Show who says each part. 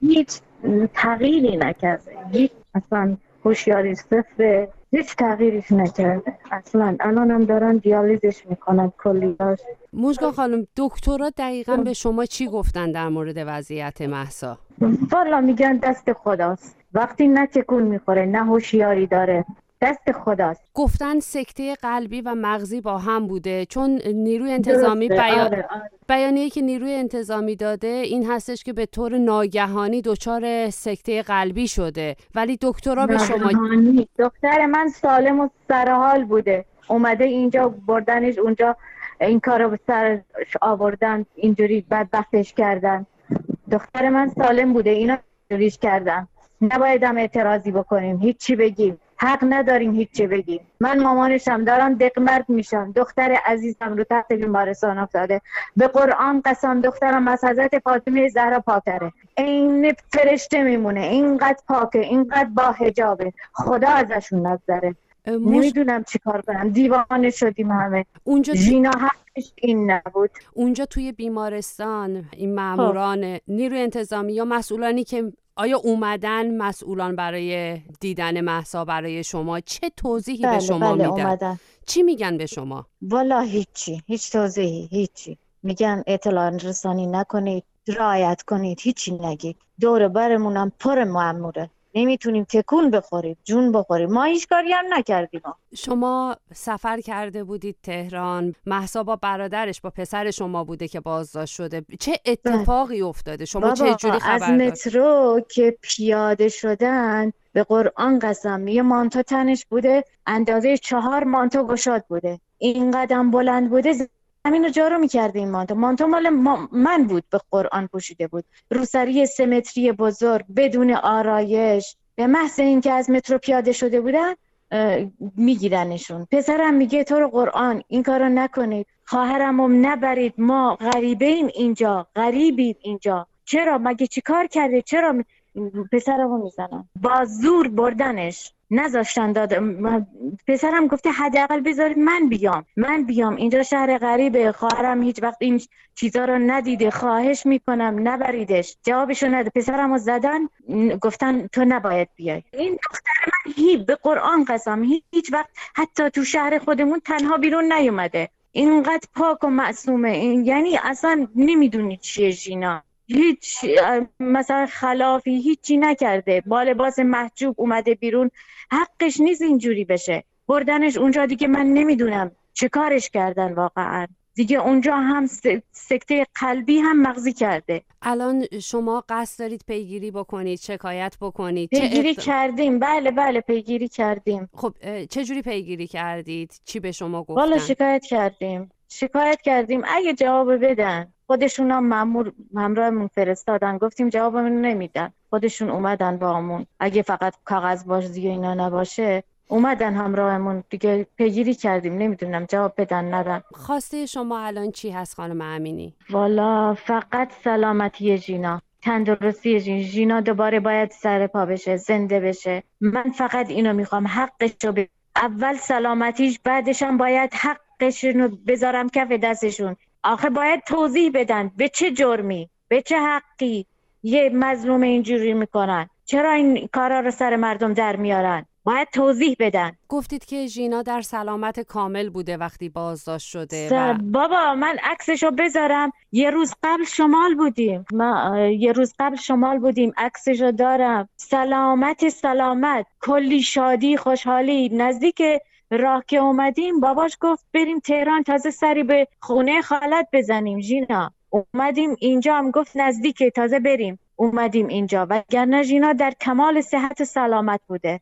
Speaker 1: هیچ تغییری نکرده. هیچ اصلا هوشیاری صفر هیچ تغییرش نکرده. اصلا الان هم دارن دیالیزش می‌کنن کلیاش
Speaker 2: موجگا خانم دکترها دقیقا به شما چی گفتن در مورد وضعیت محسا
Speaker 1: والا میگن دست خداست. وقتی نه تکون می‌خوره نه هوشیاری داره. دست خداست
Speaker 2: گفتن سکته قلبی و مغزی با هم بوده چون نیروی انتظامی. بیان...
Speaker 1: آره، آره.
Speaker 2: بیانیه که نیروی انتظامی داده این هستش که به طور ناگهانی دچار سکته قلبی شده ولی دکترها به شما.
Speaker 1: دختر من سالم و سرحال بوده اومده اینجا بردنش اونجا این کارو به سرش آوردن اینجوری بدبختش کردن دختر من سالم بوده اینا اینجوریش کردن نباید هم اعتراضی بکنیم هیچی بگیم حق نداریم هیچی بگیم. من مامانشم دارم دقمرد میشم دختر عزیزم رو تحت بیمارستان افتاده. به قرآن قسم دخترم از حضرت فاطمه زهرا پاکره این فرشته میمونه. اینقدر پاکه. اینقدر با حجابه. خدا ازشون نگذره
Speaker 2: موج...
Speaker 1: نمی‌دونم چیکار کنم. دیوانه شدیم همه.
Speaker 2: اونجا
Speaker 1: ژینا حقش این نبود.
Speaker 2: اونجا توی بیمارستان این ماموران نیروی انتظامی یا مسئولانی که آیا اومدن مسئولان برای دیدن محسا برای شما چه توضیحی
Speaker 1: بله
Speaker 2: به شما
Speaker 1: بله
Speaker 2: میدن؟
Speaker 1: اومدن.
Speaker 2: چی میگن به شما؟
Speaker 1: والا هیچی هیچ توضیحی هیچی. میگن اطلاع رسانی نکنید رعایت کنید هیچی نگید. دور برمونم پر ماموره نمی‌تونیم تکون بخوریم جون بخوریم. ما هیچ کاری هم نکردیم.
Speaker 2: شما سفر کرده بودید تهران. محسا با برادرش با پسر شما بوده که بازداشت شده. چه اتفاقی افتاده؟ شما
Speaker 1: بابا
Speaker 2: چه جوری
Speaker 1: از
Speaker 2: خبر دارید
Speaker 1: مترو که پیاده شدن به قرآن قسم. یه مانتو تنش بوده اندازه چهار مانتو گشاد بوده. این قدم بلند بوده زمین رو جارو می‌کرده این مانتو. مانتو مال ما- من بود به قرآن پوشیده بود. روسری سه متری بزرگ بدون آرایش. به محض اینکه از مترو پیاده شده بودن میگیرنشون. پسرم میگه تو رو قرآن این کارو نکنید. خواهرم هم نبرید. ما غریبه ایم اینجا. غریبیم اینجا. چرا؟ مگه چی کار کرده؟ چرا پسرمو می‌زنن؟ با زور بردنش. نذاشتن داد پسرم گفته حداقل بذارید من بیام. من بیام. اینجا شهر غریبه. خواهرم هیچ وقت این چیزا رو ندیده. خواهش می‌کنم. نبریدش. جوابشو نده. پسرمو زدن. ن- گفتن تو نباید بیای. این دختر من هی به قرآن قسم. هی- هیچ وقت حتی تو شهر خودمون تنها بیرون نیومده. اینقدر پاک و معصومه. این یعنی اصلا نمی‌دونی چیه ژینا. هیچ مثلا خلافی هیچی نکرده. با لباس محجوب اومده بیرون. حقش نیست اینجوری بشه. بردنش اونجا دیگه من نمی‌دونم چه کارش کردن واقعا. دیگه اونجا هم سکته قلبی هم مغزی کرده.
Speaker 2: الان شما قصد دارید پیگیری بکنید شکایت بکنید
Speaker 1: پیگیری
Speaker 2: ات-
Speaker 1: کردیم. بله بله پیگیری کردیم.
Speaker 2: خب چه جوری پیگیری کردید؟ چی به شما گفتن؟
Speaker 1: والا شکایت کردیم. شکایت کردیم؟ اگه جواب بدن خودشون هم مامور همراهمون فرستادن. گفتیم جوابمون نمیدن. خودشون اومدن با همون اگه فقط کاغذ بازی و اینا نباشه اومدن همراهمون. دیگه پیگیری کردیم. نمی‌دونم. جواب بدن ندن.
Speaker 2: خواسته شما الان چی هست خانم امینی؟
Speaker 1: والا فقط سلامتی ژینا. تندرستی ژینا. ژینا دوباره باید سر پا بشه زنده بشه. من فقط اینو می‌خوام. حقش رو ب- اول سلامتیش بعدش هم باید حقش رو بذارم کف دستشون. آخه باید توضیح بدن. به چه جرمی؟ به چه حقی یه مظلوم اینجوری می‌کنن؟ چرا این کارا رو سر مردم در میارن؟ باید توضیح بدن.
Speaker 2: گفتید که ژینا در سلامت کامل بوده وقتی بازداشت شده و
Speaker 1: بابا من عکسشو بذارم. یه روز قبل شمال بودیم. ما یه روز قبل شمال بودیم. عکسشو دارم. سلامت سلامت. کلی شادی خوشحالی. نزدیک راه که اومدیم باباش گفت بریم تهران تازه سری به خونه خالت بزنیم ژینا. اومدیم اینجا هم گفت نزدیکه تازه بریم. اومدیم اینجا. وگرنه ژینا در کمال صحت سلامت بوده.